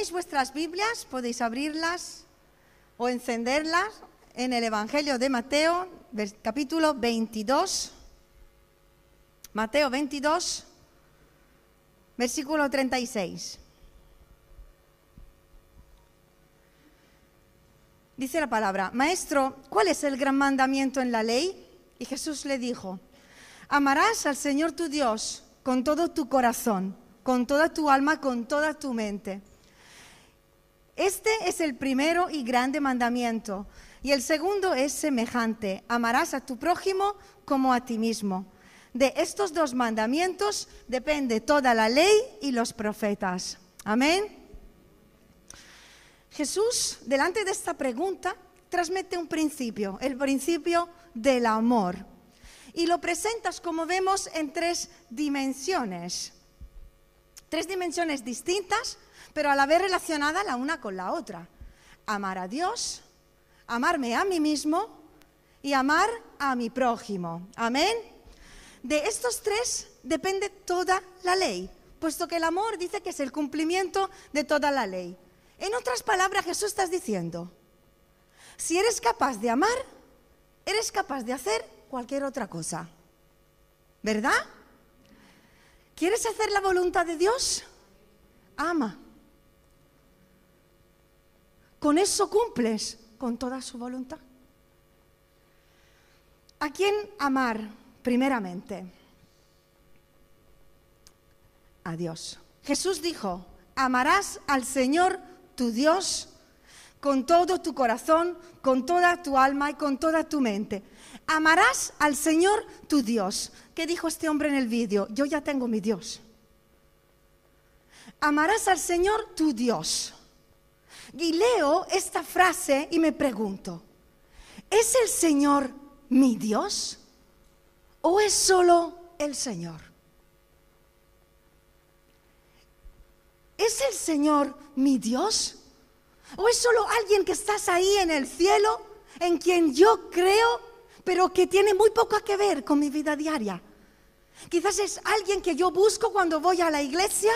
tenéis vuestras Biblias, podéis abrirlas o encenderlas en el Evangelio de Mateo, capítulo 22. Mateo 22, versículo 36. Dice la palabra, Maestro, ¿cuál es el gran mandamiento en la ley? Y Jesús le dijo, amarás al Señor tu Dios con todo tu corazón, con toda tu alma, con toda tu mente. Este es el primero y grande mandamiento. Y el segundo es semejante, amarás a tu prójimo como a ti mismo. De estos dos mandamientos depende toda la ley y los profetas. Amén. Jesús, delante de esta pregunta, transmite un principio, el principio del amor. Y lo presentas, como vemos, en tres dimensiones. Tres dimensiones distintas, pero a la vez relacionadas la una con la otra. Amar a Dios, amarme a mí mismo y amar a mi prójimo. Amén. De estos tres depende toda la ley, puesto que el amor dice que es el cumplimiento de toda la ley. En otras palabras, Jesús está diciendo, si eres capaz de amar, eres capaz de hacer cualquier otra cosa. ¿Verdad? ¿Quieres hacer la voluntad de Dios? Ama. Con eso cumples con toda su voluntad. ¿A quién amar primeramente? A Dios. Jesús dijo, amarás al Señor tu Dios con todo tu corazón, con toda tu alma y con toda tu mente. Amarás al Señor tu Dios. ¿Qué dijo este hombre en el vídeo? Yo ya tengo mi Dios. Amarás al Señor tu Dios. Y leo esta frase y me pregunto, ¿es el Señor mi Dios o es solo el Señor? ¿Es el Señor mi Dios? ¿O es solo alguien que estás ahí en el cielo, en quien yo creo, pero que tiene muy poco que ver con mi vida diaria? Quizás es alguien que yo busco cuando voy a la iglesia,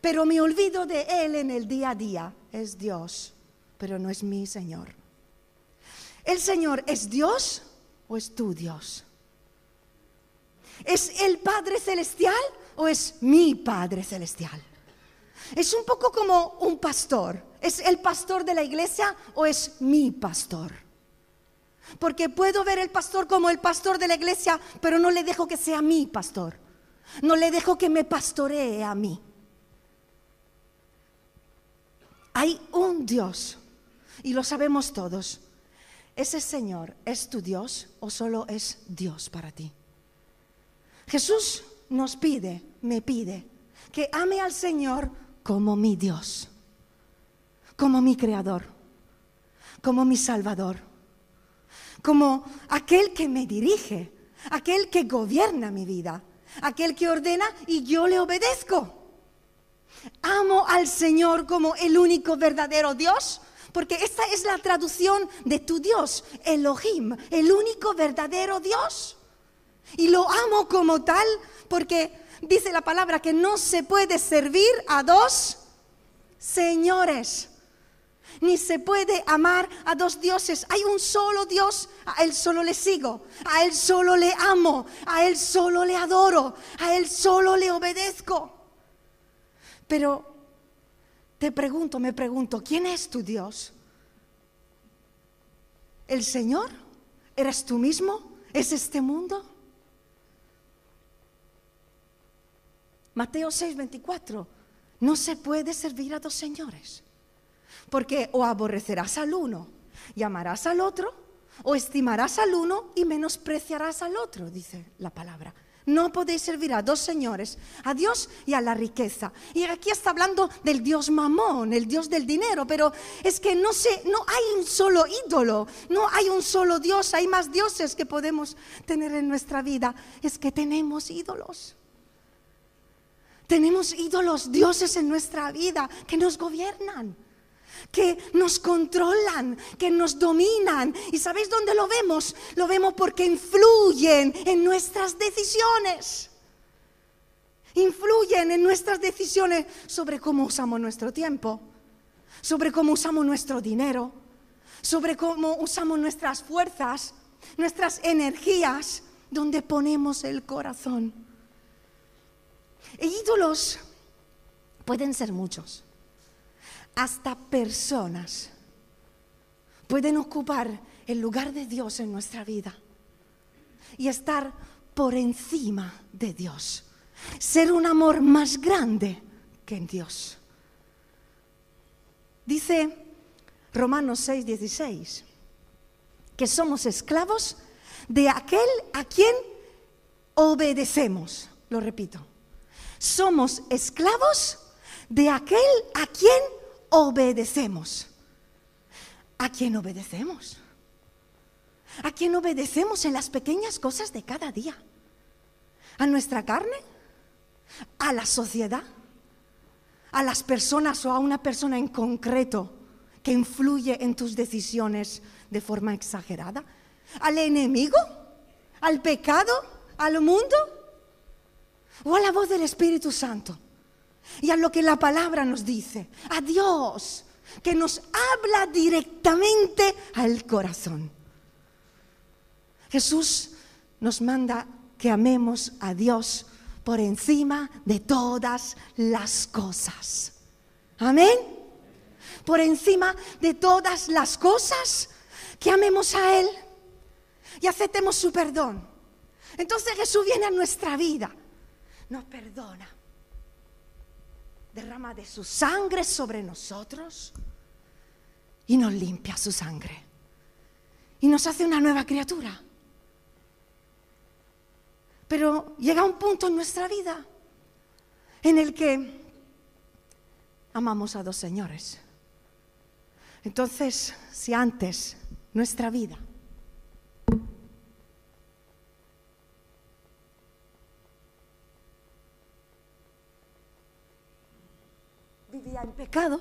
pero me olvido de Él en el día a día. Es Dios, pero no es mi Señor. ¿El Señor es Dios o es tu Dios? ¿Es el Padre Celestial o es mi Padre Celestial? Es un poco como un pastor. ¿Es el pastor de la iglesia o es mi pastor? Porque puedo ver el pastor como el pastor de la iglesia, pero no le dejo que sea mi pastor. No le dejo que me pastoree a mí. Hay un Dios, y lo sabemos todos. ¿Ese Señor es tu Dios o solo es Dios para ti? Jesús nos pide, me pide, que ame al Señor como mi Dios, como mi Creador, como mi Salvador, como aquel que me dirige, aquel que gobierna mi vida, aquel que ordena y yo le obedezco. Amo al Señor como el único verdadero Dios, porque esta es la traducción de tu Dios, Elohim, el único verdadero Dios. Y lo amo como tal porque dice la palabra que no se puede servir a dos señores. Ni se puede amar a dos dioses. Hay un solo Dios, a Él solo le sigo, a Él solo le amo, a Él solo le adoro, a Él solo le obedezco. Pero te pregunto, me pregunto, ¿quién es tu Dios? ¿El Señor? ¿Eres tú mismo? ¿Es este mundo? Mateo 6, 24. No se puede servir a dos señores. Porque o aborrecerás al uno y amarás al otro, o estimarás al uno y menospreciarás al otro, dice la palabra. No podéis servir a dos señores, a Dios y a la riqueza. Y aquí está hablando del Dios mamón, el Dios del dinero, pero es que no sé, no hay un solo ídolo, no hay un solo Dios, hay más dioses que podemos tener en nuestra vida. Es que tenemos ídolos. Tenemos ídolos, dioses en nuestra vida que nos gobiernan, que nos controlan, que nos dominan. ¿Y sabéis dónde lo vemos? Lo vemos porque influyen en nuestras decisiones. influyen en nuestras decisiones sobre cómo usamos nuestro tiempo, sobre cómo usamos nuestro dinero, sobre cómo usamos nuestras fuerzas, nuestras energías, donde ponemos el corazón. E ídolos pueden ser muchos, hasta personas pueden ocupar el lugar de Dios en nuestra vida y estar por encima de Dios, ser un amor más grande que en Dios. Dice Romanos 6, 16, que somos esclavos de aquel a quien obedecemos. Lo repito, somos esclavos de aquel a quien obedecemos. ¿A quién obedecemos? ¿A quién obedecemos en las pequeñas cosas de cada día? ¿A nuestra carne? ¿A la sociedad? ¿A las personas o a una persona en concreto que influye en tus decisiones de forma exagerada? ¿Al enemigo? ¿Al pecado? ¿Al mundo? ¿O a la voz del Espíritu Santo? Y a lo que la palabra nos dice, a Dios, que nos habla directamente al corazón. Jesús nos manda que amemos a Dios por encima de todas las cosas. Amén. Por encima de todas las cosas, que amemos a Él y aceptemos su perdón. Entonces Jesús viene a nuestra vida, nos perdona, derrama de su sangre sobre nosotros y nos limpia su sangre y nos hace una nueva criatura. Pero llega un punto en nuestra vida en el que amamos a dos señores. Entonces, si antes nuestra vida pecado,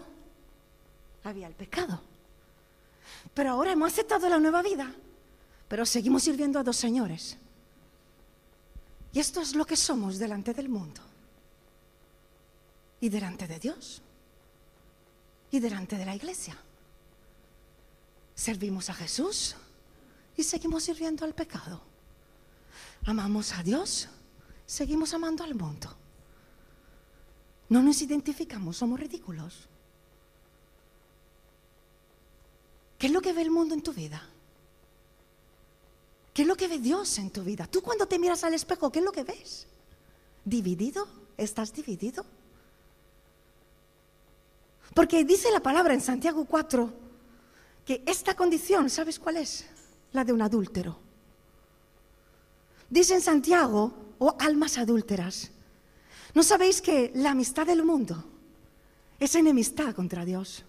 había el pecado. Pero ahora hemos aceptado la nueva vida, pero seguimos sirviendo a dos señores. Y esto es lo que somos delante del mundo. Y delante de Dios. Y delante de la iglesia. Servimos a Jesús y seguimos sirviendo al pecado. Amamos a Dios, seguimos amando al mundo. No nos identificamos, somos ridículos. ¿Qué es lo que ve el mundo en tu vida? ¿Qué es lo que ve Dios en tu vida? Tú cuando te miras al espejo, ¿qué es lo que ves? ¿Dividido? ¿Estás dividido? Porque dice la palabra en Santiago 4 que esta condición, ¿sabes cuál es? La de un adúltero. Dice en Santiago, oh almas adúlteras, ¿no sabéis que la amistad del mundo es enemistad contra Dios?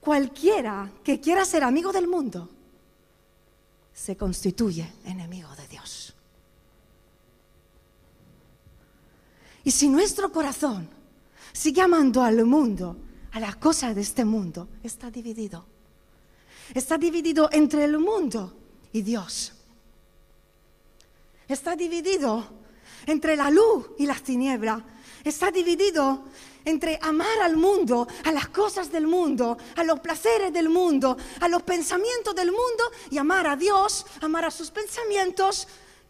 Cualquiera que quiera ser amigo del mundo se constituye enemigo de Dios. Y si nuestro corazón sigue amando al mundo, a las cosas de este mundo, está dividido. Está dividido entre el mundo y Dios. Está dividido entre la luz y las tinieblas. Está dividido entre amar al mundo, a las cosas del mundo, a los placeres del mundo, a los pensamientos del mundo y amar a Dios, amar a sus pensamientos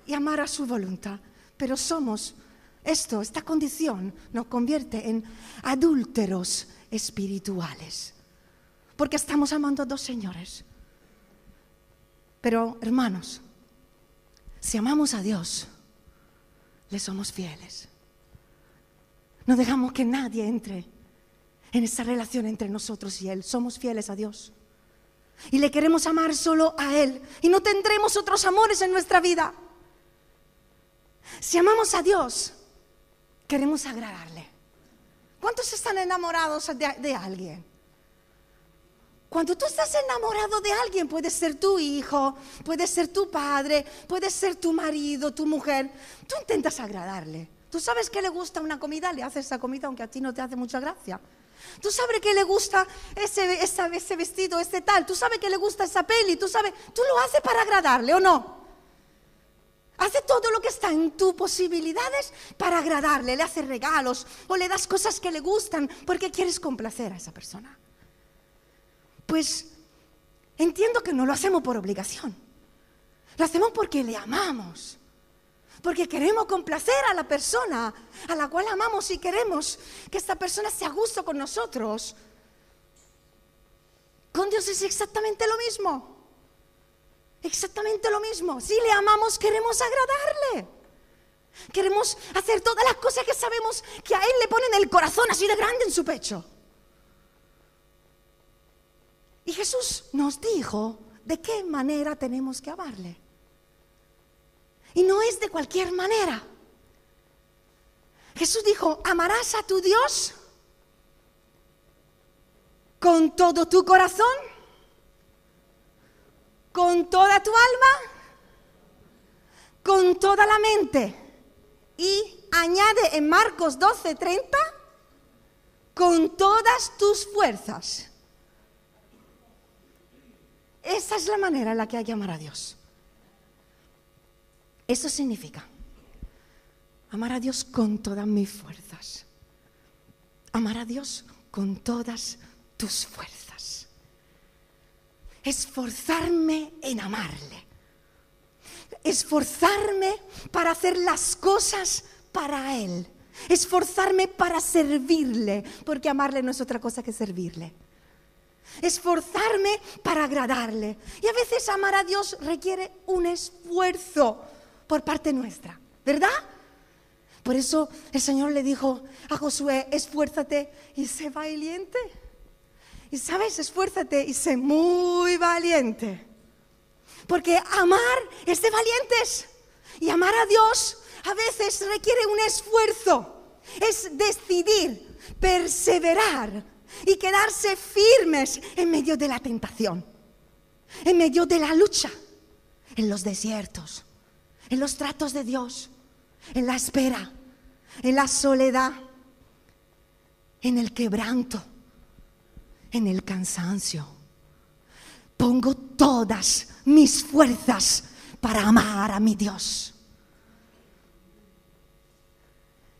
y amar a su voluntad. Pero somos, esto, esta condición nos convierte en adúlteros espirituales, porque estamos amando a dos señores. Pero, hermanos, si amamos a Dios, le somos fieles. No dejamos que nadie entre en esa relación entre nosotros y Él. Somos fieles a Dios. Y le queremos amar solo a Él. Y no tendremos otros amores en nuestra vida. Si amamos a Dios, queremos agradarle. ¿Cuántos están enamorados de, de alguien? Cuando tú estás enamorado de alguien, puede ser tu hijo, puede ser tu padre, puede ser tu marido, tu mujer, tú intentas agradarle. Tú sabes que le gusta una comida, le haces esa comida aunque a ti no te hace mucha gracia. Tú sabes que le gusta ese, ese vestido, ese tal. Tú sabes que le gusta esa peli. Tú sabes, tú lo haces para agradarle o no. Hace todo lo que está en tus posibilidades para agradarle. Le haces regalos o le das cosas que le gustan porque quieres complacer a esa persona. Pues entiendo que no lo hacemos por obligación. Lo hacemos porque le amamos. Porque queremos complacer a la persona a la cual amamos y queremos que esta persona sea a gusto con nosotros. Con Dios es exactamente lo mismo. Exactamente lo mismo. Si le amamos, queremos agradarle. Queremos hacer todas las cosas que sabemos que a Él le ponen el corazón así de grande en su pecho. Y Jesús nos dijo de qué manera tenemos que amarle. Y no es de cualquier manera. Jesús dijo, amarás a tu Dios con todo tu corazón, con toda tu alma, con toda la mente. Y añade en Marcos 12:30, con todas tus fuerzas. Esa es la manera en la que hay que amar a Dios. Eso significa amar a Dios con todas mis fuerzas. Amar a Dios con todas tus fuerzas. Esforzarme en amarle. Esforzarme para hacer las cosas para Él. Esforzarme para servirle, porque amarle no es otra cosa que servirle. Esforzarme para agradarle. Y a veces amar a Dios requiere un esfuerzo por parte nuestra, ¿verdad? Por eso el Señor le dijo a Josué, esfuérzate y sé valiente. Y sabes, esfuérzate y sé muy valiente. Porque amar es de valientes. Y amar a Dios a veces requiere un esfuerzo. Es decidir, perseverar y quedarse firmes en medio de la tentación, en medio de la lucha, en los desiertos, en los tratos de Dios, en la espera, en la soledad, en el quebranto en el cansancio. Pongo todas mis fuerzas para amar a mi Dios.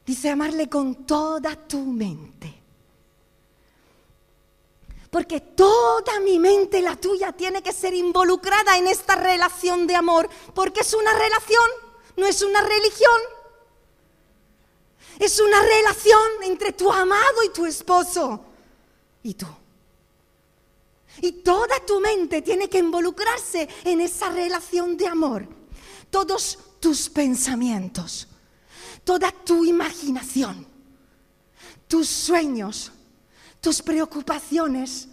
Dice amarle con toda tu mente. Porque toda mi mente, la tuya, tiene que ser involucrada en esta relación de amor. Porque es una relación, no es una religión. Es una relación entre tu amado y tu esposo y tú. Y toda tu mente tiene que involucrarse en esa relación de amor. Todos tus pensamientos, toda tu imaginación, tus sueños, tus preocupaciones,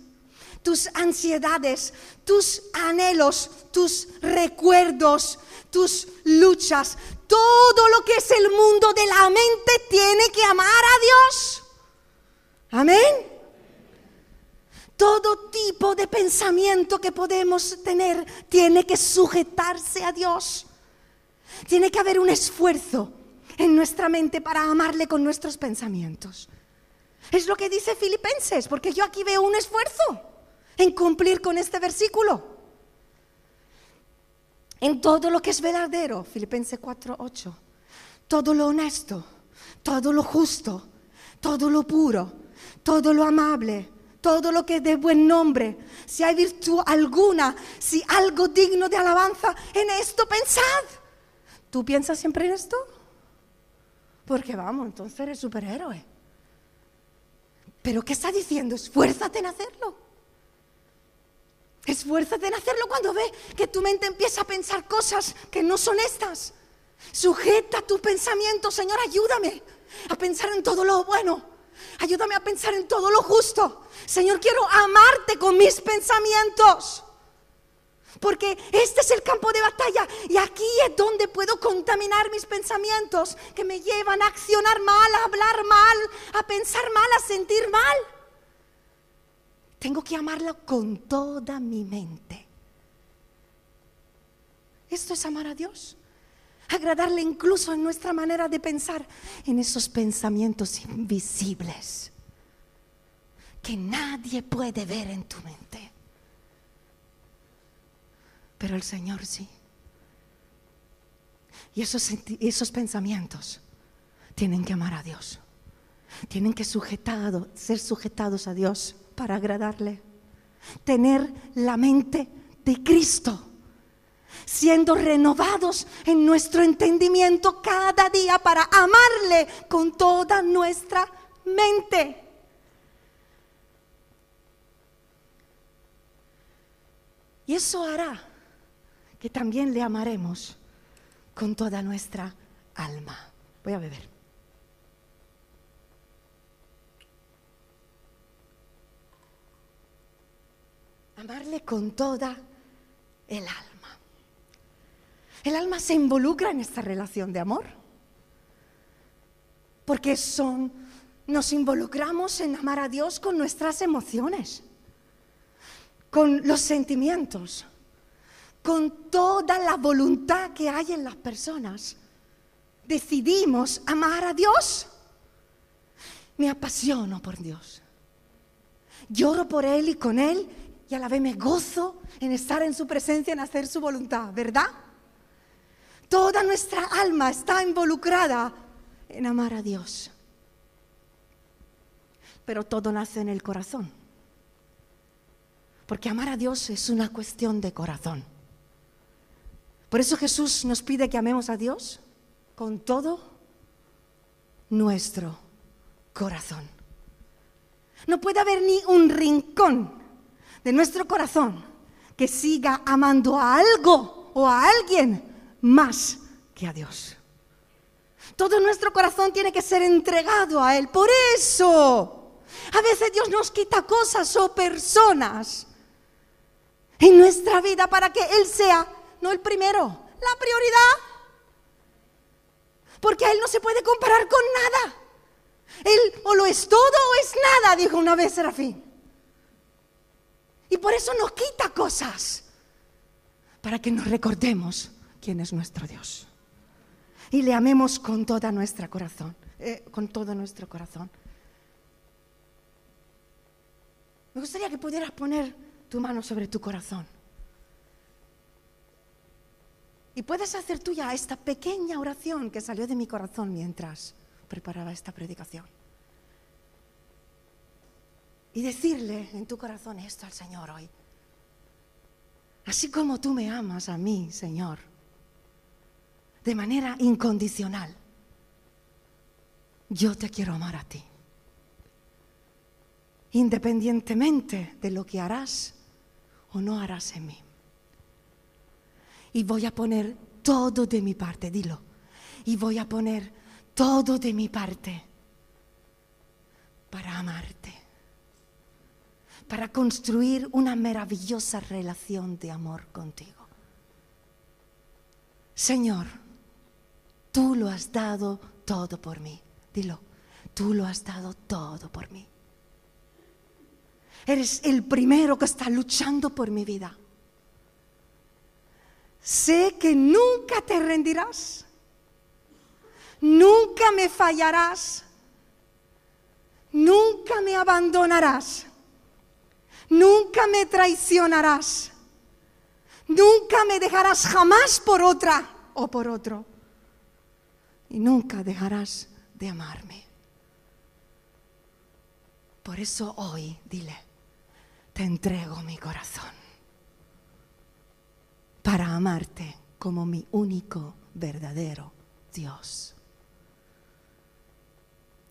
tus ansiedades, tus anhelos, tus recuerdos, tus luchas, todo lo que es el mundo de la mente tiene que amar a Dios. Amén. Todo tipo de pensamiento que podemos tener tiene que sujetarse a Dios. Tiene que haber un esfuerzo en nuestra mente para amarle con nuestros pensamientos. Es lo que dice Filipenses, porque yo aquí veo un esfuerzo en cumplir con este versículo. En todo lo que es verdadero, Filipenses 4:8, todo lo honesto, todo lo justo, todo lo puro, todo lo amable todo lo que es de buen nombre, si hay virtud alguna, si algo digno de alabanza, en esto pensad. ¿Tú piensas siempre en esto? Porque vamos, entonces eres superhéroe. Pero ¿qué está diciendo? Esfuérzate en hacerlo. Esfuérzate en hacerlo cuando ve que tu mente empieza a pensar cosas que no son estas. Sujeta tu pensamiento, Señor, ayúdame a pensar en todo lo bueno Ayúdame a pensar en todo lo justo. Señor, quiero amarte con mis pensamientos. Porque este es el campo de batalla y aquí es donde puedo contaminar mis pensamientos que me llevan a accionar mal, a hablar mal, a pensar mal, a sentir mal. Tengo que amarlo con toda mi mente. Esto es amar a Dios agradarle incluso en nuestra manera de pensar, en esos pensamientos invisibles que nadie puede ver en tu mente. Pero el Señor sí. Y esos, esos pensamientos tienen que amar a Dios. Tienen que sujetado, ser sujetados a Dios para agradarle. Tener la mente de Cristo siendo renovados en nuestro entendimiento cada día para amarle con toda nuestra mente. Y eso hará que también le amaremos con toda nuestra alma. Voy a beber. Amarle con toda el alma. El alma se involucra en esta relación de amor. Porque son, nos involucramos en amar a Dios con nuestras emociones, con los sentimientos, con toda la voluntad que hay en las personas. Decidimos amar a Dios. Me apasiono por Dios. Lloro por Él y con Él y a la vez me gozo en estar en su presencia, en hacer su voluntad, ¿verdad? Toda nuestra alma está involucrada en amar a Dios. Pero todo nace en el corazón. Porque amar a Dios es una cuestión de corazón. Por eso Jesús nos pide que amemos a Dios con todo nuestro corazón. No puede haber ni un rincón de nuestro corazón que siga amando a algo o a alguien más que a Dios. Todo nuestro corazón tiene que ser entregado a Él. Por eso, a veces Dios nos quita cosas o personas en nuestra vida para que Él sea, no el primero, la prioridad. Porque a Él no se puede comparar con nada. Él o lo es todo o es nada, dijo una vez Serafín. Y por eso nos quita cosas, para que nos recordemos quién es nuestro Dios. Y le amemos con toda nuestra corazón, eh, con todo nuestro corazón. Me gustaría que pudieras poner tu mano sobre tu corazón. Y puedes hacer tuya esta pequeña oración que salió de mi corazón mientras preparaba esta predicación. Y decirle en tu corazón esto al Señor hoy. Así como tú me amas a mí, Señor, de manera incondicional. Yo te quiero amar a ti. Independientemente de lo que harás o no harás en mí. Y voy a poner todo de mi parte, dilo. Y voy a poner todo de mi parte para amarte. Para construir una maravillosa relación de amor contigo. Señor, Tú lo has dado todo por mí. Dilo, tú lo has dado todo por mí. Eres el primero que está luchando por mi vida. Sé que nunca te rendirás. Nunca me fallarás. Nunca me abandonarás. Nunca me traicionarás. Nunca me dejarás jamás por otra o por otro y nunca dejarás de amarme. Por eso hoy, dile, te entrego mi corazón para amarte como mi único verdadero Dios.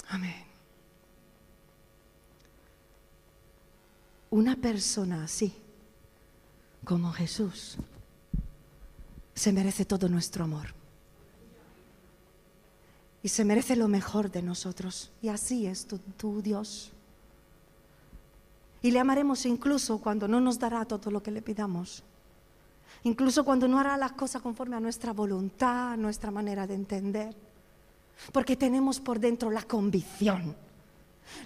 Amén. Una persona así, como Jesús, se merece todo nuestro amor y se merece lo mejor de nosotros. Y así es tu, Dios. Y le amaremos incluso cuando no nos dará todo lo que le pidamos. Incluso cuando no hará las cosas conforme a nuestra voluntad, nuestra manera de entender. Porque tenemos por dentro la convicción,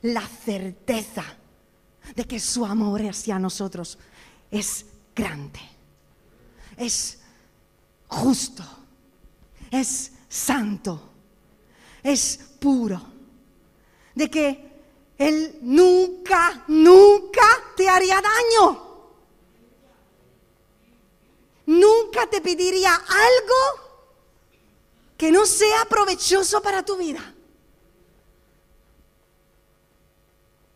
la certeza de que su amor hacia nosotros es grande, es justo, es santo es puro. De que Él nunca, nunca te haría daño. Nunca te pediría algo que no sea provechoso para tu vida.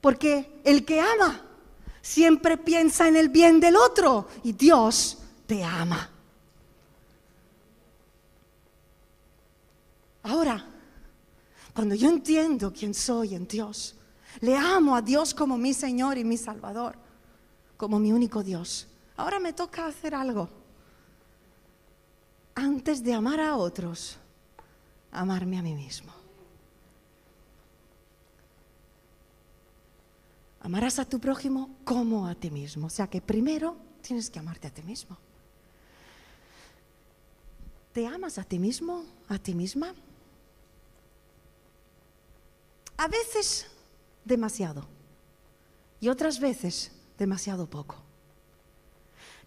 Porque el que ama siempre piensa en el bien del otro y Dios te ama. Ahora, cuando yo entiendo quién soy en Dios, le amo a Dios como mi Señor y mi Salvador, como mi único Dios. Ahora me toca hacer algo. Antes de amar a otros, amarme a mí mismo. Amarás a tu prójimo como a ti mismo. O sea que primero tienes que amarte a ti mismo. ¿Te amas a ti mismo, a ti misma? A veces demasiado y otras veces demasiado poco.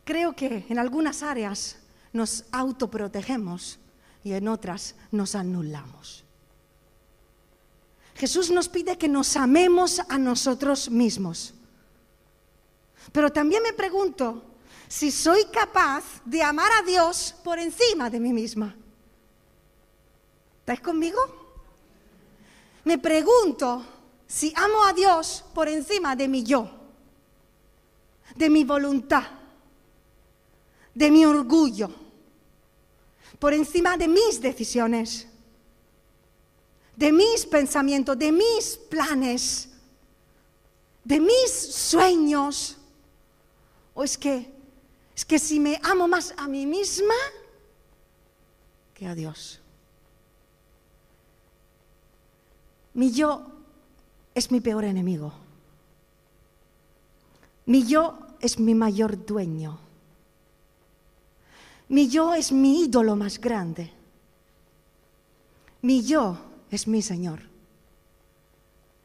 Creo que en algunas áreas nos autoprotegemos y en otras nos anulamos. Jesús nos pide que nos amemos a nosotros mismos. Pero también me pregunto si soy capaz de amar a Dios por encima de mí misma. ¿Estáis conmigo? me pregunto si amo a Dios por encima de mi yo, de mi voluntad, de mi orgullo, por encima de mis decisiones, de mis pensamientos, de mis planes, de mis sueños. O es que es que si me amo más a mí misma que a Dios. Mi yo es mi peor enemigo. Mi yo es mi mayor dueño. Mi yo es mi ídolo más grande. Mi yo es mi Señor.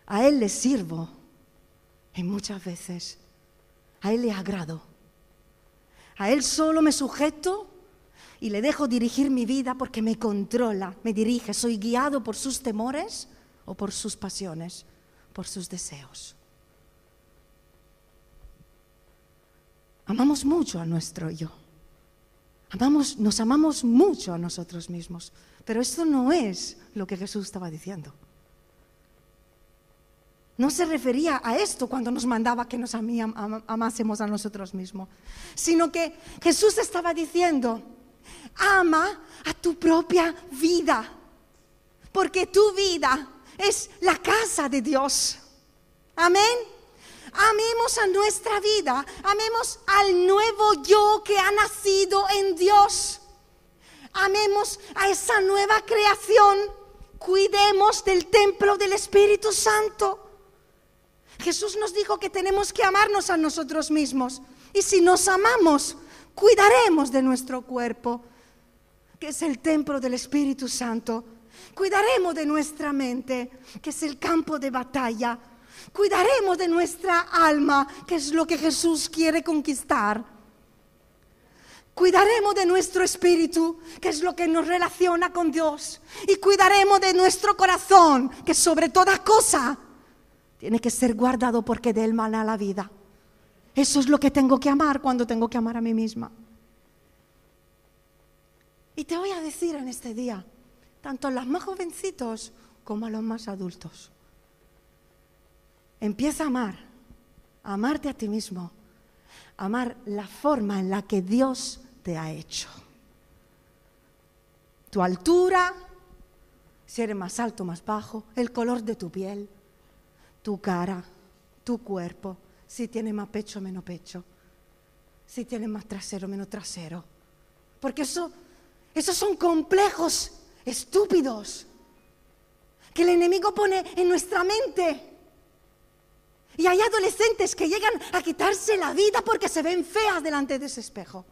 A Él le sirvo y muchas veces a Él le agrado. A Él solo me sujeto y le dejo dirigir mi vida porque me controla, me dirige. Soy guiado por sus temores o por sus pasiones, por sus deseos. Amamos mucho a nuestro yo. Amamos, nos amamos mucho a nosotros mismos. Pero esto no es lo que Jesús estaba diciendo. No se refería a esto cuando nos mandaba que nos amásemos a nosotros mismos, sino que Jesús estaba diciendo, ama a tu propia vida, porque tu vida es la casa de Dios. Amén. Amemos a nuestra vida, amemos al nuevo yo que ha nacido en Dios. Amemos a esa nueva creación. Cuidemos del templo del Espíritu Santo. Jesús nos dijo que tenemos que amarnos a nosotros mismos. Y si nos amamos, cuidaremos de nuestro cuerpo, que es el templo del Espíritu Santo. Cuidaremos de nuestra mente, que es el campo de batalla. Cuidaremos de nuestra alma, que es lo que Jesús quiere conquistar. Cuidaremos de nuestro espíritu, que es lo que nos relaciona con Dios. Y cuidaremos de nuestro corazón, que sobre toda cosa tiene que ser guardado porque de él mana la vida. Eso es lo que tengo que amar cuando tengo que amar a mí misma. Y te voy a decir en este día, tanto a los más jovencitos como a los más adultos. Empieza a amar, a amarte a ti mismo, a amar la forma en la que Dios te ha hecho. Tu altura, si eres más alto más bajo, el color de tu piel, tu cara, tu cuerpo, si tienes más pecho menos pecho, si tienes más trasero menos trasero. Porque eso, esos son complejos estúpidos que el enemigo pone en nuestra mente. Y hay adolescentes que llegan a quitarse la vida porque se ven feas delante de ese espejo.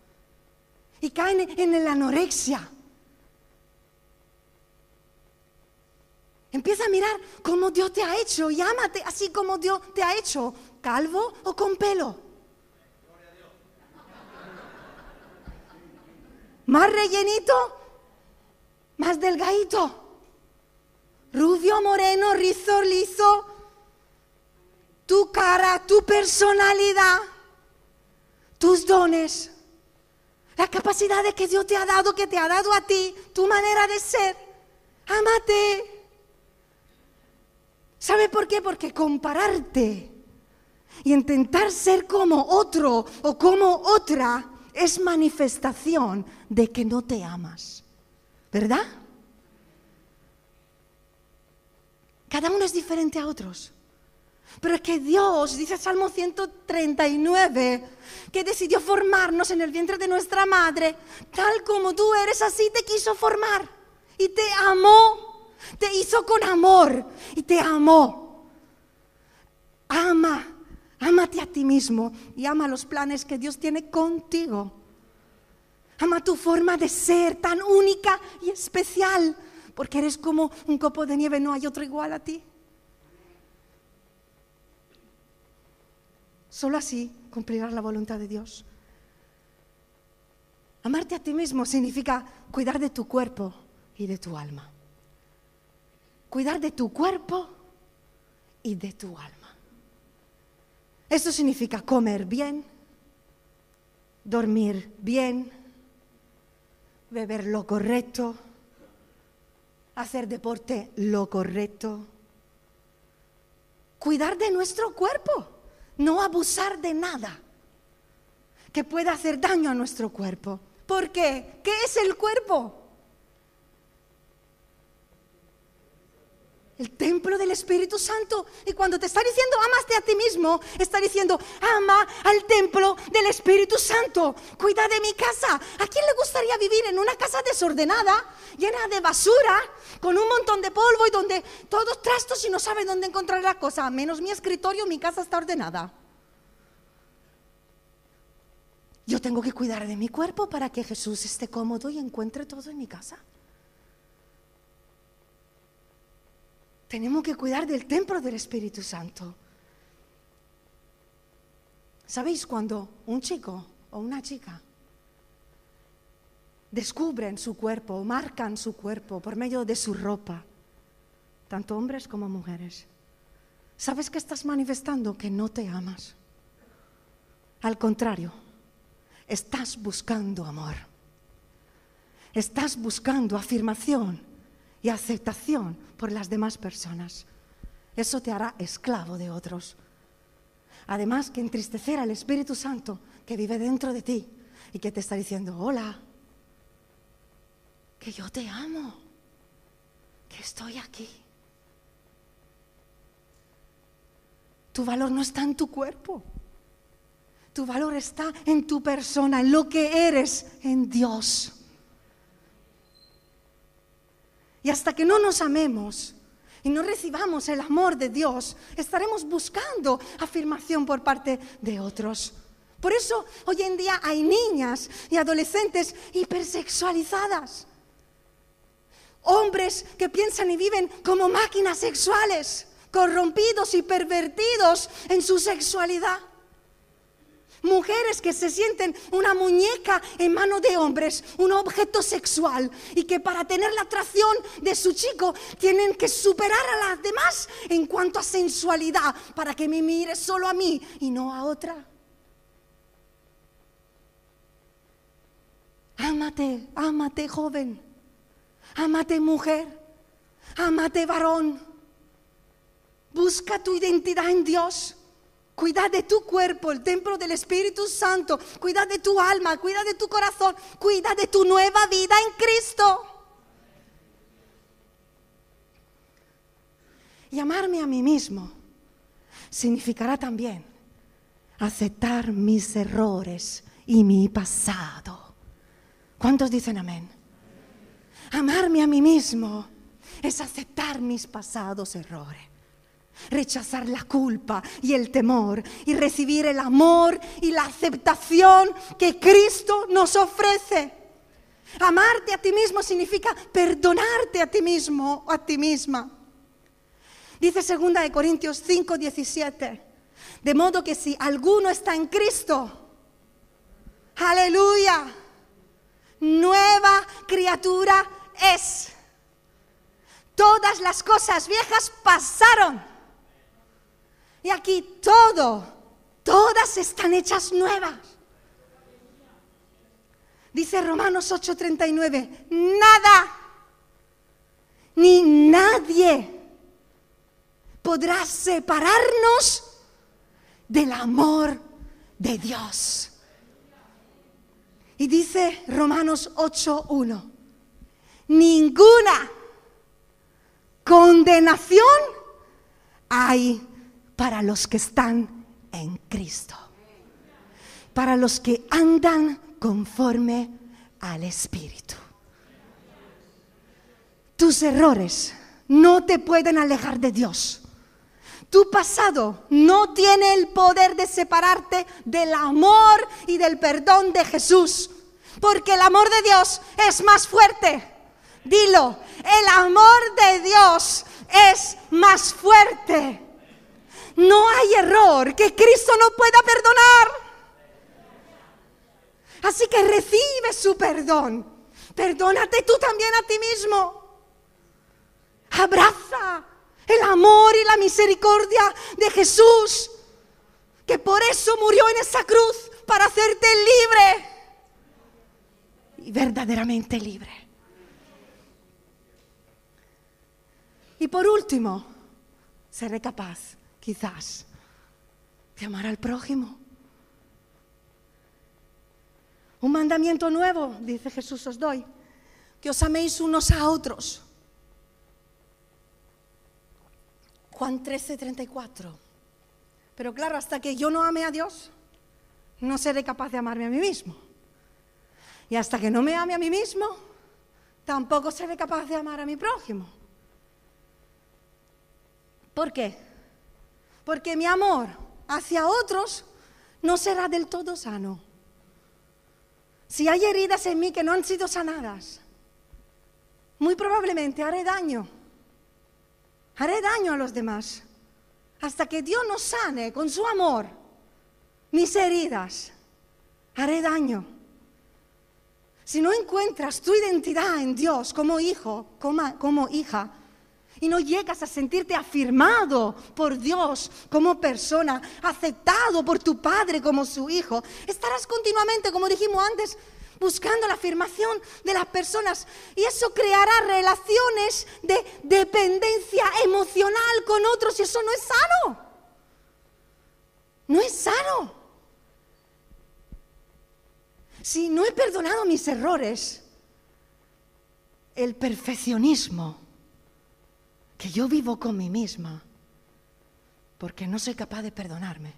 Y caen en la anorexia. Empieza a mirar cómo Dios te ha hecho y ámate así como Dios te ha hecho, calvo o con pelo. Más rellenito más delgadito, rubio, moreno, rizo, liso, tu cara, tu personalidad, tus dones, la capacidad de que Dios te ha dado, que te ha dado a ti, tu manera de ser. Amate. ¿Sabe por qué? Porque compararte y intentar ser como otro o como otra es manifestación de que no te amas. ¿Verdad? Cada uno es diferente a otros. Pero es que Dios, dice Salmo 139, que decidió formarnos en el vientre de nuestra madre, tal como tú eres, así te quiso formar. Y te amó, te hizo con amor y te amó. Ama, ámate a ti mismo y ama los planes que Dios tiene contigo. Ama tu forma de ser tan única y especial, porque eres como un copo de nieve, no hay otro igual a ti. Solo así cumplirás la voluntad de Dios. Amarte a ti mismo significa cuidar de tu cuerpo y de tu alma. Cuidar de tu cuerpo y de tu alma. Esto significa comer bien, dormir bien, beber lo correcto, hacer deporte lo correcto, cuidar de nuestro cuerpo no abusar de nada que pueda hacer daño a nuestro cuerpo. ¿Por qué? ¿Qué es el cuerpo? El templo del Espíritu Santo. Y cuando te está diciendo amaste a ti mismo, está diciendo ama al templo del Espíritu Santo. Cuida de mi casa. ¿A quién le gustaría vivir en una casa desordenada, llena de basura, con un montón de polvo y donde todos trastos y no sabe dónde encontrar la cosa? Menos mi escritorio, mi casa está ordenada. Yo tengo que cuidar de mi cuerpo para que Jesús esté cómodo y encuentre todo en mi casa. Tenemos que cuidar del templo del Espíritu Santo. ¿Sabéis cuando un chico o una chica descubren su cuerpo marcan su cuerpo por medio de su ropa, tanto hombres como mujeres? ¿Sabes que estás manifestando que no te amas? Al contrario, estás buscando amor. Estás buscando afirmación y aceptación por las demás personas. Eso te hará esclavo de otros. Además que entristecer al Espíritu Santo que vive dentro de ti y que te está diciendo, hola, que yo te amo, que estoy aquí. Tu valor no está en tu cuerpo. Tu valor está en tu persona, en lo que eres en Dios. Y hasta que no nos amemos y no recibamos el amor de Dios, estaremos buscando afirmación por parte de otros. Por eso hoy en día hay niñas y adolescentes hipersexualizadas. Hombres que piensan y viven como máquinas sexuales, corrompidos y pervertidos en su sexualidad. Mujeres que se sienten una muñeca en mano de hombres, un objeto sexual, y que para tener la atracción de su chico tienen que superar a las demás en cuanto a sensualidad, para que me mire solo a mí y no a otra. Ámate, ámate joven, ámate mujer, ámate varón. Busca tu identidad en Dios. Cuida de tu cuerpo, el templo del Espíritu Santo. Cuida de tu alma, cuida de tu corazón, cuida de tu nueva vida en Cristo. Y amarme a mí mismo significará también aceptar mis errores y mi pasado. ¿Cuántos dicen amén? Amarme a mí mismo es aceptar mis pasados errores rechazar la culpa y el temor y recibir el amor y la aceptación que Cristo nos ofrece. Amarte a ti mismo significa perdonarte a ti mismo o a ti misma. Dice 2 de Corintios 5, 17. De modo que si alguno está en Cristo, aleluya, nueva criatura es. Todas las cosas viejas pasaron y aquí todo, todas están hechas nuevas. Dice Romanos 8:39, nada, ni nadie podrá separarnos del amor de Dios. Y dice Romanos 8.1, ninguna condenación hay para los que están en Cristo, para los que andan conforme al Espíritu. Tus errores no te pueden alejar de Dios. Tu pasado no tiene el poder de separarte del amor y del perdón de Jesús, porque el amor de Dios es más fuerte. Dilo, el amor de Dios es más fuerte. No hay error que Cristo no pueda perdonar. Así que recibe su perdón. Perdónate tú también a ti mismo. Abraza el amor y la misericordia de Jesús, que por eso murió en esa cruz, para hacerte libre y verdaderamente libre. Y por último, seré capaz, quizás, de amar al prójimo. Un mandamiento nuevo, dice Jesús, os doy, que os améis unos a otros Juan 13, 34. Pero claro, hasta que yo no ame a Dios, no seré capaz de amarme a mí mismo. Y hasta que no me ame a mí mismo, tampoco seré capaz de amar a mi prójimo. ¿Por qué? Porque mi amor hacia otros no será del todo sano. Si hay heridas en mí que no han sido sanadas, muy probablemente haré daño haré daño a los demás. Hasta que Dios nos sane con su amor mis heridas, haré daño. Si no encuentras tu identidad en Dios como hijo, como, hija, y no llegas a sentirte afirmado por Dios como persona, aceptado por tu padre como su hijo, estarás continuamente, como dijimos antes, buscando la afirmación de las personas y eso creará relaciones de dependencia emocional con otros y eso no es sano. No es sano. Si no he perdonado mis errores, el perfeccionismo que yo vivo con mí misma, porque no soy capaz de perdonarme,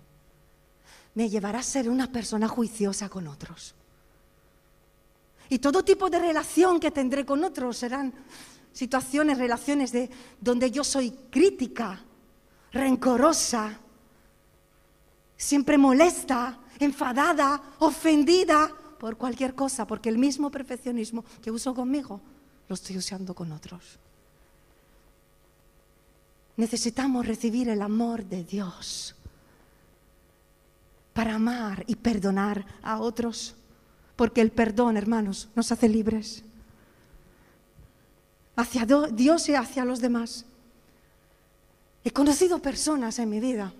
me llevará a ser una persona juiciosa con otros. Y todo tipo de relación que tendré con otros serán situaciones, relaciones de donde yo soy crítica, rencorosa, siempre molesta, enfadada, ofendida por cualquier cosa, porque el mismo perfeccionismo que uso conmigo lo estoy usando con otros. Necesitamos recibir el amor de Dios para amar y perdonar a otros. Porque el perdón, hermanos, nos hace libres. Hacia Dios y hacia los demás. He conocido personas en mi vida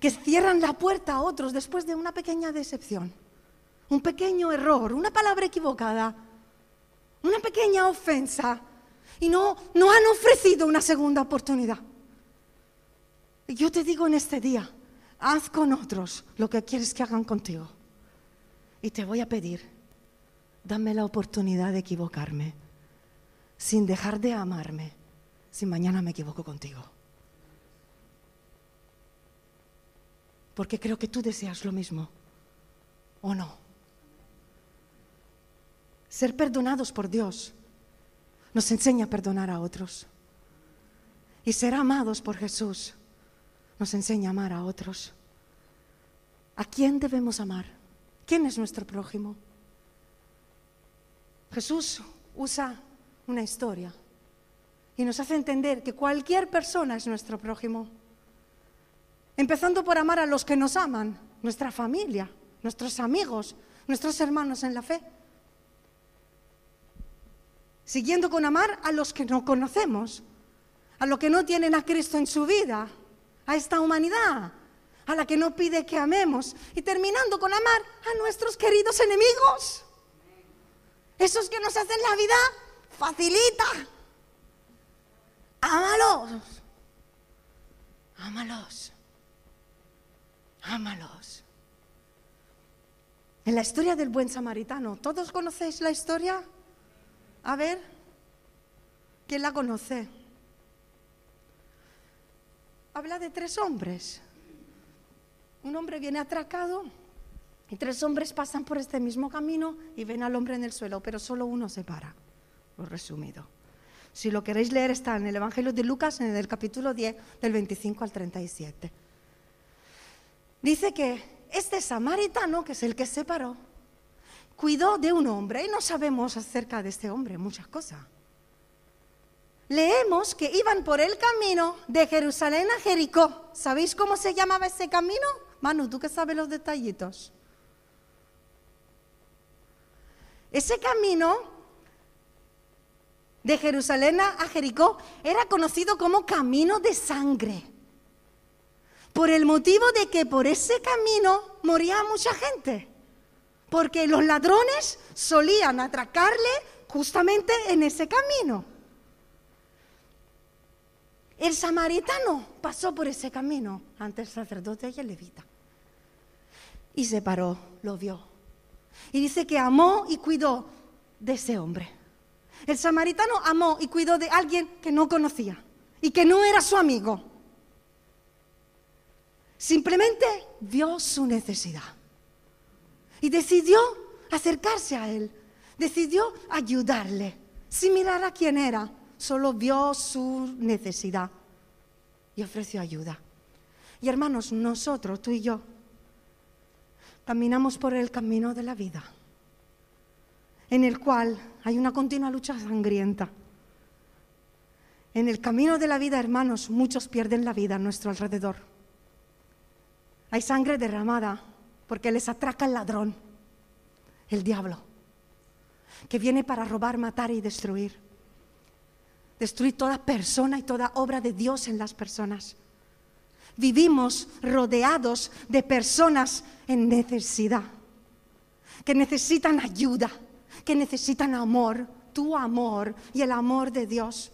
que cierran la puerta a otros después de una pequeña decepción, un pequeño error, una palabra equivocada, una pequeña ofensa y no, no han ofrecido una segunda oportunidad. Yo te digo en este día, haz con otros lo que quieres que hagan contigo. Y te voy a pedir, dame la oportunidad de equivocarme, sin dejar de amarme, si mañana me equivoco contigo. Porque creo que tú deseas lo mismo, ¿o no? Ser perdonados por Dios nos enseña a perdonar a otros. Y ser amados por Jesús nos enseña a amar a otros. ¿A quién debemos amar? ¿Quién es nuestro prójimo? Jesús usa una historia y nos hace entender que cualquier persona es nuestro prójimo. Empezando por amar a los que nos aman, nuestra familia, nuestros amigos, nuestros hermanos en la fe. Siguiendo con amar a los que no conocemos, a los que no tienen a Cristo en su vida, a esta humanidad, a la que no pide que amemos y terminando con amar a nuestros queridos enemigos. Esos que nos hacen la vida facilita. Ámalos. Ámalos. Ámalos. En la historia del buen samaritano, ¿todos conocéis la historia? A ver, ¿quién la conoce? Habla de tres hombres. Un hombre viene atracado y tres hombres pasan por este mismo camino y ven al hombre en el suelo, pero solo uno se para. Lo resumido. Si lo queréis leer está en el Evangelio de Lucas, en el capítulo 10, del 25 al 37. Dice que este samaritano, que es el que se paró, cuidó de un hombre y no sabemos acerca de este hombre muchas cosas. Leemos que iban por el camino de Jerusalén a Jericó. ¿Sabéis cómo se llamaba ese camino? Manu, tú que sabes los detallitos. Ese camino de Jerusalén a Jericó era conocido como camino de sangre. Por el motivo de que por ese camino moría mucha gente. Porque los ladrones solían atracarle justamente en ese camino. El samaritano pasó por ese camino ante el sacerdote y el levita. Y se paró, lo vio. Y dice que amó y cuidó de ese hombre. El samaritano amó y cuidó de alguien que no conocía y que no era su amigo. Simplemente vio su necesidad y decidió acercarse a él, decidió ayudarle, sin mirar a quién era, solo vio su necesidad y ofreció ayuda. Y hermanos, nosotros, tú y yo, caminamos por el camino de la vida, en el cual hay una continua lucha sangrienta. En el camino de la vida, hermanos, muchos pierden la vida a nuestro alrededor. Hay sangre derramada porque les atraca el ladrón, el diablo, que viene para robar, matar y destruir. Destruir toda persona y toda obra de Dios en las personas. Vivimos rodeados de personas en necesidad, que necesitan ayuda, que necesitan amor, tu amor y el amor de Dios.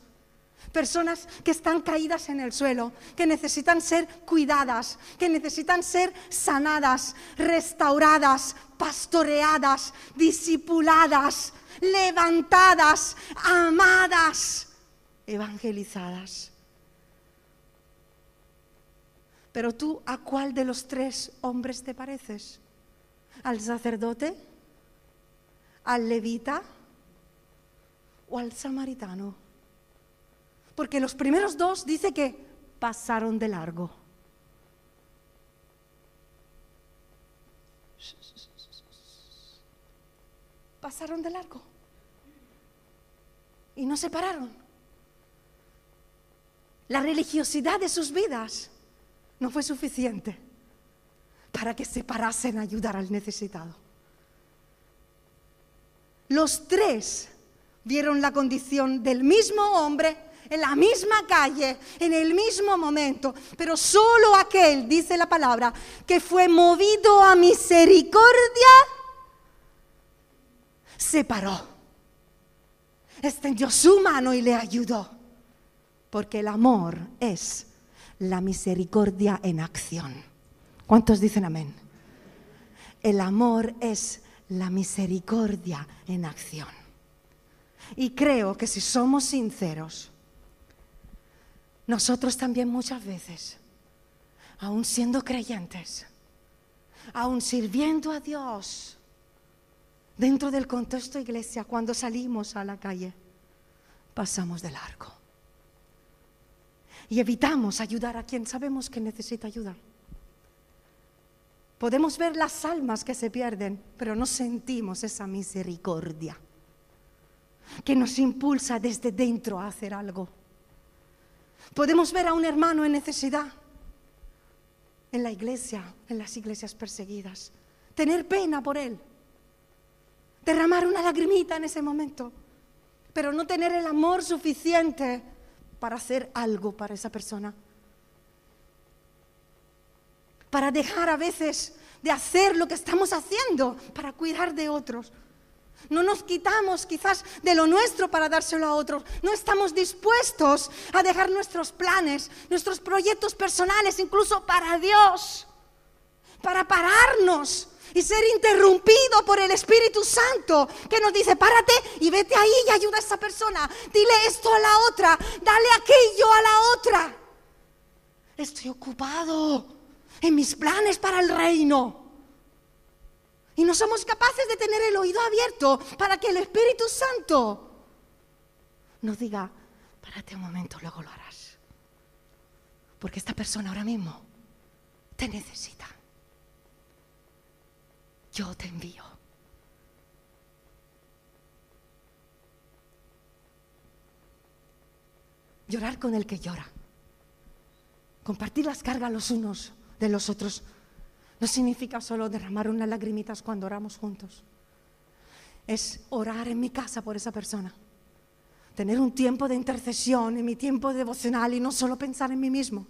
Personas que están caídas en el suelo, que necesitan ser cuidadas, que necesitan ser sanadas, restauradas, pastoreadas, discipuladas, levantadas, amadas, evangelizadas. Pero tú, ¿a cuál de los tres hombres te pareces? ¿Al sacerdote? ¿Al levita? ¿O al samaritano? Porque los primeros dos dice que pasaron de largo. Pasaron de largo. Y no se pararon. La religiosidad de sus vidas no fue suficiente para que se parasen a ayudar al necesitado. Los tres vieron la condición del mismo hombre en la misma calle, en el mismo momento, pero solo aquel, dice la palabra, que fue movido a misericordia, se paró, extendió su mano y le ayudó, porque el amor es la misericordia en acción. ¿Cuántos dicen amén? El amor es la misericordia en acción. Y creo que si somos sinceros, nosotros también muchas veces, aún siendo creyentes, aún sirviendo a Dios, dentro del contexto iglesia, cuando salimos a la calle, pasamos de largo. Y evitamos ayudar a quien sabemos que necesita ayuda. Podemos ver las almas que se pierden, pero no sentimos esa misericordia que nos impulsa desde dentro a hacer algo. Podemos ver a un hermano en necesidad en la iglesia, en las iglesias perseguidas, tener pena por él, derramar una lagrimita en ese momento, pero no tener el amor suficiente para hacer algo para esa persona. Para dejar a veces de hacer lo que estamos haciendo para cuidar de otros. No nos quitamos quizás de lo nuestro para dárselo a otros. No estamos dispuestos a dejar nuestros planes, nuestros proyectos personales, incluso para Dios, para pararnos y ser interrumpido por el Espíritu Santo que nos dice, párate y vete ahí y ayuda a esa persona. Dile esto a la otra, dale aquello a la otra. Estoy ocupado en mis planes para el reino. Y no somos capaces de tener el oído abierto para que el Espíritu Santo nos diga, párate un momento, luego lo harás. Porque esta persona ahora mismo te necesita yo te envío. Llorar con el que llora. Compartir las cargas los unos de los otros. No significa solo derramar unas lagrimitas cuando oramos juntos. Es orar en mi casa por esa persona. Tener un tiempo de intercesión en mi tiempo devocional y no solo pensar en mí mismo.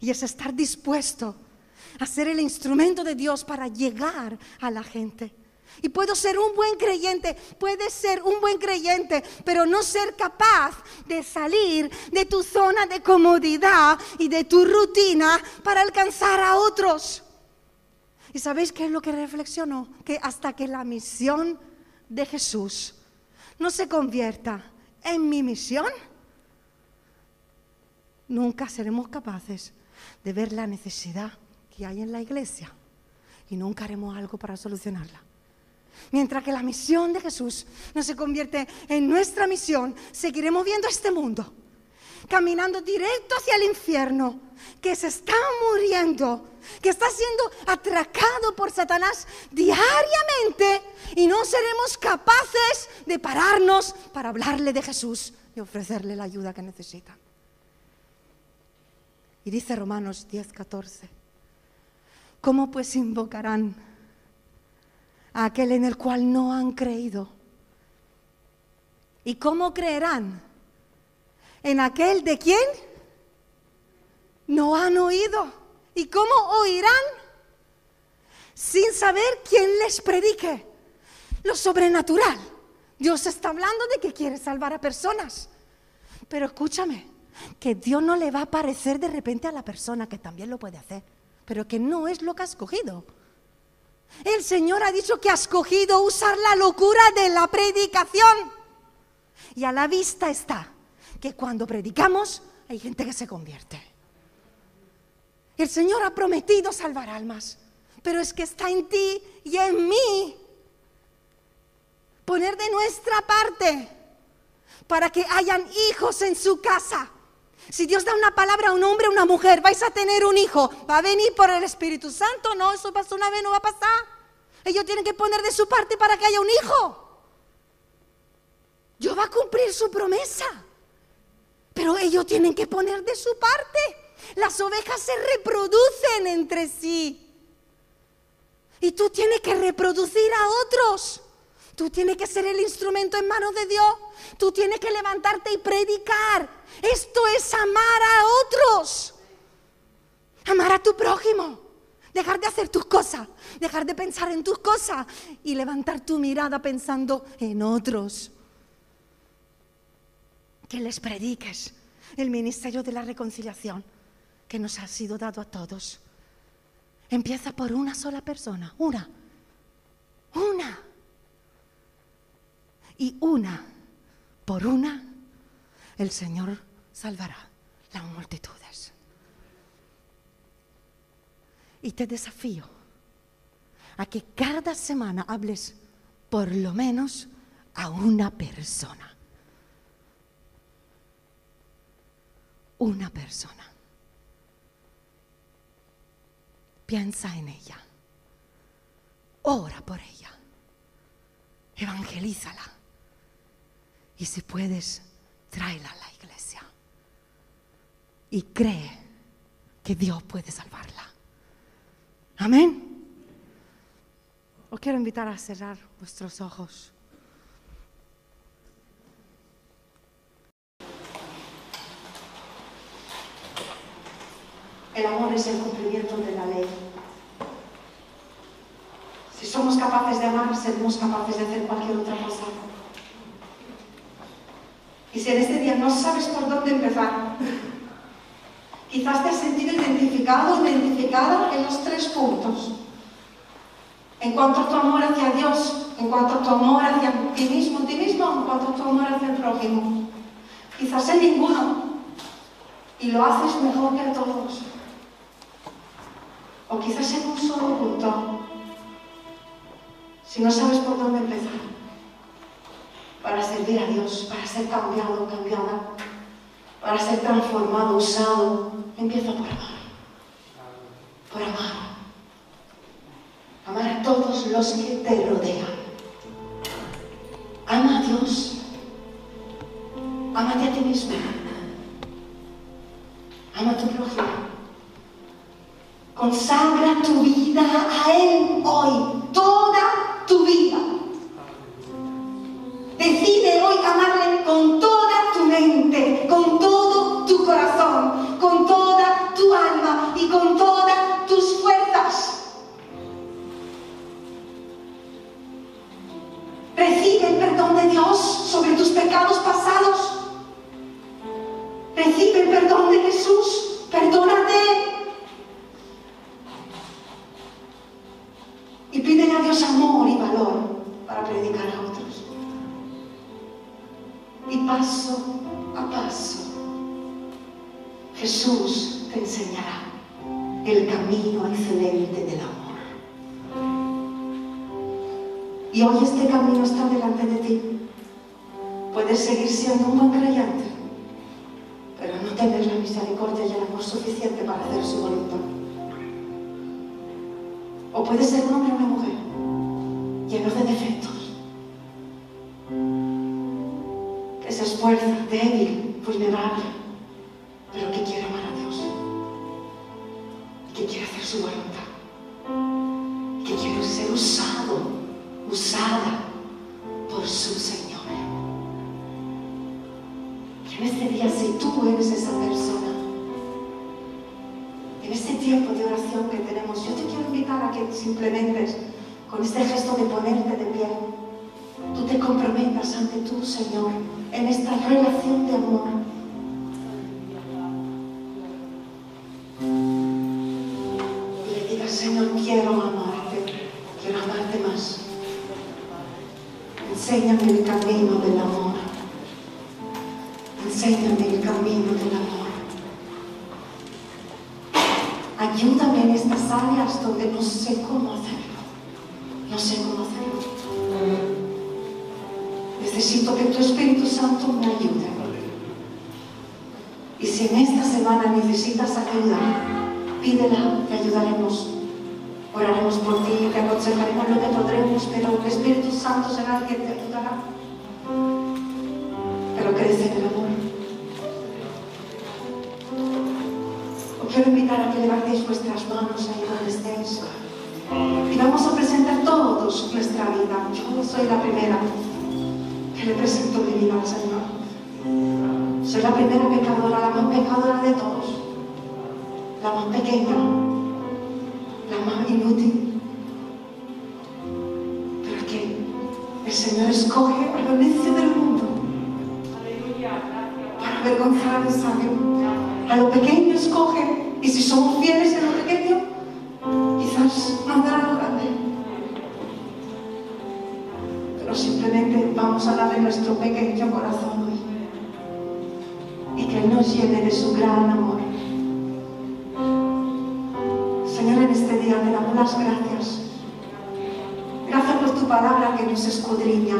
Y es estar dispuesto a ser el instrumento de Dios para llegar a la gente. Y puedo ser un buen creyente, puedes ser un buen creyente, pero no ser capaz de salir de tu zona de comodidad y de tu rutina para alcanzar a otros. ¿Y sabéis qué es lo que reflexiono? Que hasta que la misión de Jesús no se convierta en mi misión, nunca seremos capaces de ver la necesidad que hay en la iglesia y nunca haremos algo para solucionarla. Mientras que la misión de Jesús no se convierte en nuestra misión, seguiremos viendo este mundo caminando directo hacia el infierno, que se está muriendo, que está siendo atracado por Satanás diariamente y no seremos capaces de pararnos para hablarle de Jesús y ofrecerle la ayuda que necesita. Y dice Romanos 10, 14. ¿Cómo pues invocarán aquel en el cual no han creído? ¿Y cómo creerán en aquel de quien no han oído? ¿Y cómo oirán sin saber quién les predique? Lo sobrenatural. Dios está hablando de que quiere salvar a personas. Pero escúchame, que Dios no le va a aparecer de repente a la persona que también lo puede hacer pero que no es lo que ha escogido. El Señor ha dicho que ha escogido usar la locura de la predicación. Y a la vista está que cuando predicamos hay gente que se convierte. El Señor ha prometido salvar almas, pero es que está en ti y en mí poner de nuestra parte para que hayan hijos en su casa si Dios da una palabra a un hombre o una mujer, vais a tener un hijo, va a venir por el Espíritu Santo, no, eso pasó una vez, no va a pasar. Ellos tienen que poner de su parte para que haya un hijo. Yo va a cumplir su promesa, pero ellos tienen que poner de su parte. Las ovejas se reproducen entre sí. Y tú tienes que reproducir a otros. Tú tienes que ser el instrumento en manos de Dios. Tú tienes que levantarte y predicar. Esto es amar a otros. Amar a tu prójimo. Dejar de hacer tus cosas. Dejar de pensar en tus cosas. Y levantar tu mirada pensando en otros. Que les prediques el ministerio de la reconciliación que nos ha sido dado a todos. Empieza por una sola persona. Una. Una y una por una el Señor salvará las multitudes. Y te desafío a que cada semana hables por lo menos a una persona. Una persona. Piensa en ella. Ora por ella. Evangelízala. Y si puedes, tráela a la iglesia. Y cree que Dios puede salvarla. Amén. Os quiero invitar a cerrar vuestros ojos. El amor es el cumplimiento de la ley. Si somos capaces de amar, seremos capaces de hacer cualquier otra cosa. Y si en este día no sabes por dónde empezar, quizás te has sentido identificado o identificada en los tres puntos. En cuanto a tu amor hacia Dios, en cuanto a tu amor hacia ti mismo, ti mismo, en cuanto a tu amor hacia el prójimo. Quizás en ninguno. Y lo haces mejor que a todos. O quizás en un solo punto. Si no sabes por dónde empezar. Para servir a Dios, para ser cambiado cambiada, para ser transformado, usado, empieza por amar. Por amar. Amar a todos los que te rodean. Ama a Dios. Amate a ti mismo. Ama a tu prójimo. Consagra tu vida a Él hoy, toda tu vida. Amarle con toda tu mente, con todo tu corazón, con toda tu alma y con todas siendo un buen creyente, pero no tener la misericordia y el amor suficiente para hacer su voluntad. O puedes ser un hombre Enséñame el camino del amor. Enséñame el camino del amor. Ayúdame en estas áreas donde no sé cómo hacerlo. No sé cómo hacerlo. Necesito que tu Espíritu Santo me ayude. Y si en esta semana necesitas ayuda, pídela, te ayudaremos. Oraremos por ti, te aconsejaremos lo que podremos, pero el Espíritu Santo será el que te ayudará. Pero crece en el amor. Os quiero invitar a que levantéis vuestras manos ahí donde estéis. Y vamos a presentar todos nuestra vida. Yo soy la primera que le presento mi vida al Señor. Soy la primera pecadora, la más pecadora de todos. La más pequeña, inútil. Pero que el Señor escoge a lo necio del mundo para avergonzar al sabio. A lo pequeño escoge, y si somos fieles en lo pequeño, quizás nos dará lo grande. Pero simplemente vamos a darle nuestro pequeño corazón hoy. Y que Él nos llene de su gran amor. Gracias. Gracias por tu palabra que nos escudriña,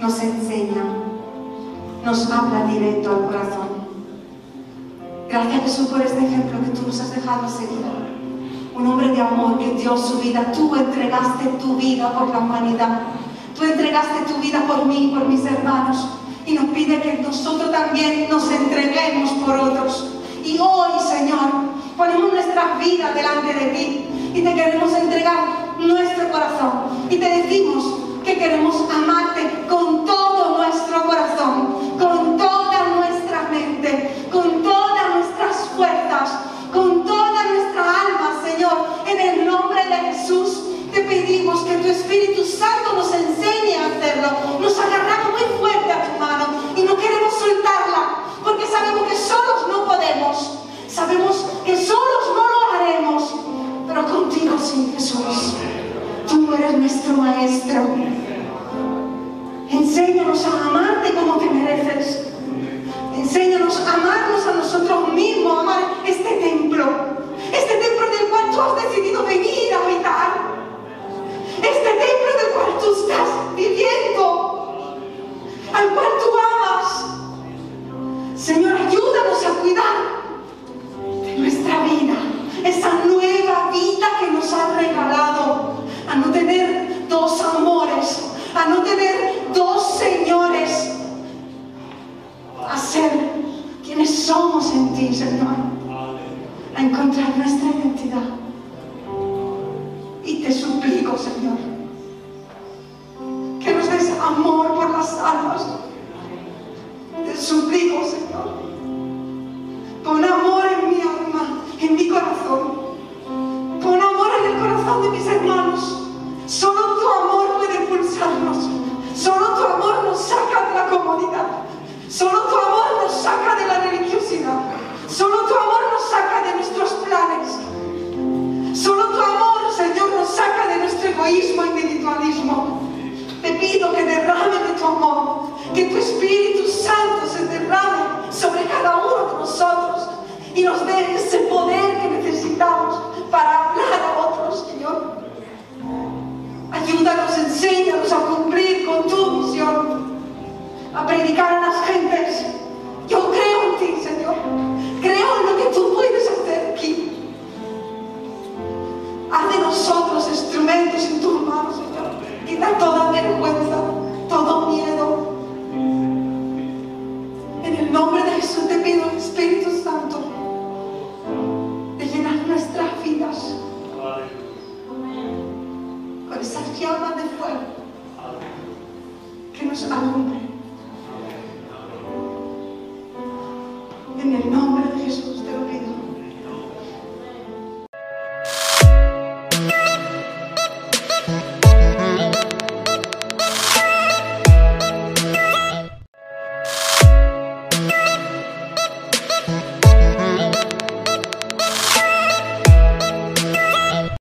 nos enseña, nos habla directo al corazón. Gracias Jesús por este ejemplo que tú nos has dejado seguir. Un hombre de amor que dio su vida. Tú entregaste tu vida por la humanidad. Tú entregaste tu vida por mí, por mis hermanos. Y nos pide que nosotros también nos entreguemos por otros. Y hoy, Señor, ponemos nuestras vidas delante de ti y te queremos entregar nuestro corazón. Y te decimos que queremos amarte con todo nuestro corazón, con toda nuestra mente, con todas nuestras fuerzas, con toda nuestra alma, Señor. En el nombre de Jesús te pedimos que tu Espíritu Santo nos enseñe a hacerlo. Nos agarramos muy fuerte a tu mano y no queremos soltarla porque sabemos que solos no podemos. Sabemos que solos no lo haremos contigo, sí, Jesús. Tú eres nuestro maestro. Enséñanos a amarte como te mereces. Enséñanos a amarnos a nosotros mismos, a amar este templo. Este templo del cual tú has decidido venir a habitar. Este templo del cual tú estás viviendo. Al cual tú amas. Señor, ayúdanos a cuidar esa nueva vida que nos has regalado. A no tener dos amores. A no tener dos señores a ser quienes somos en ti, Señor, a encontrar nuestra identidad. Y te suplico, Señor, que nos des amor por las almas. Te suplico, Señor,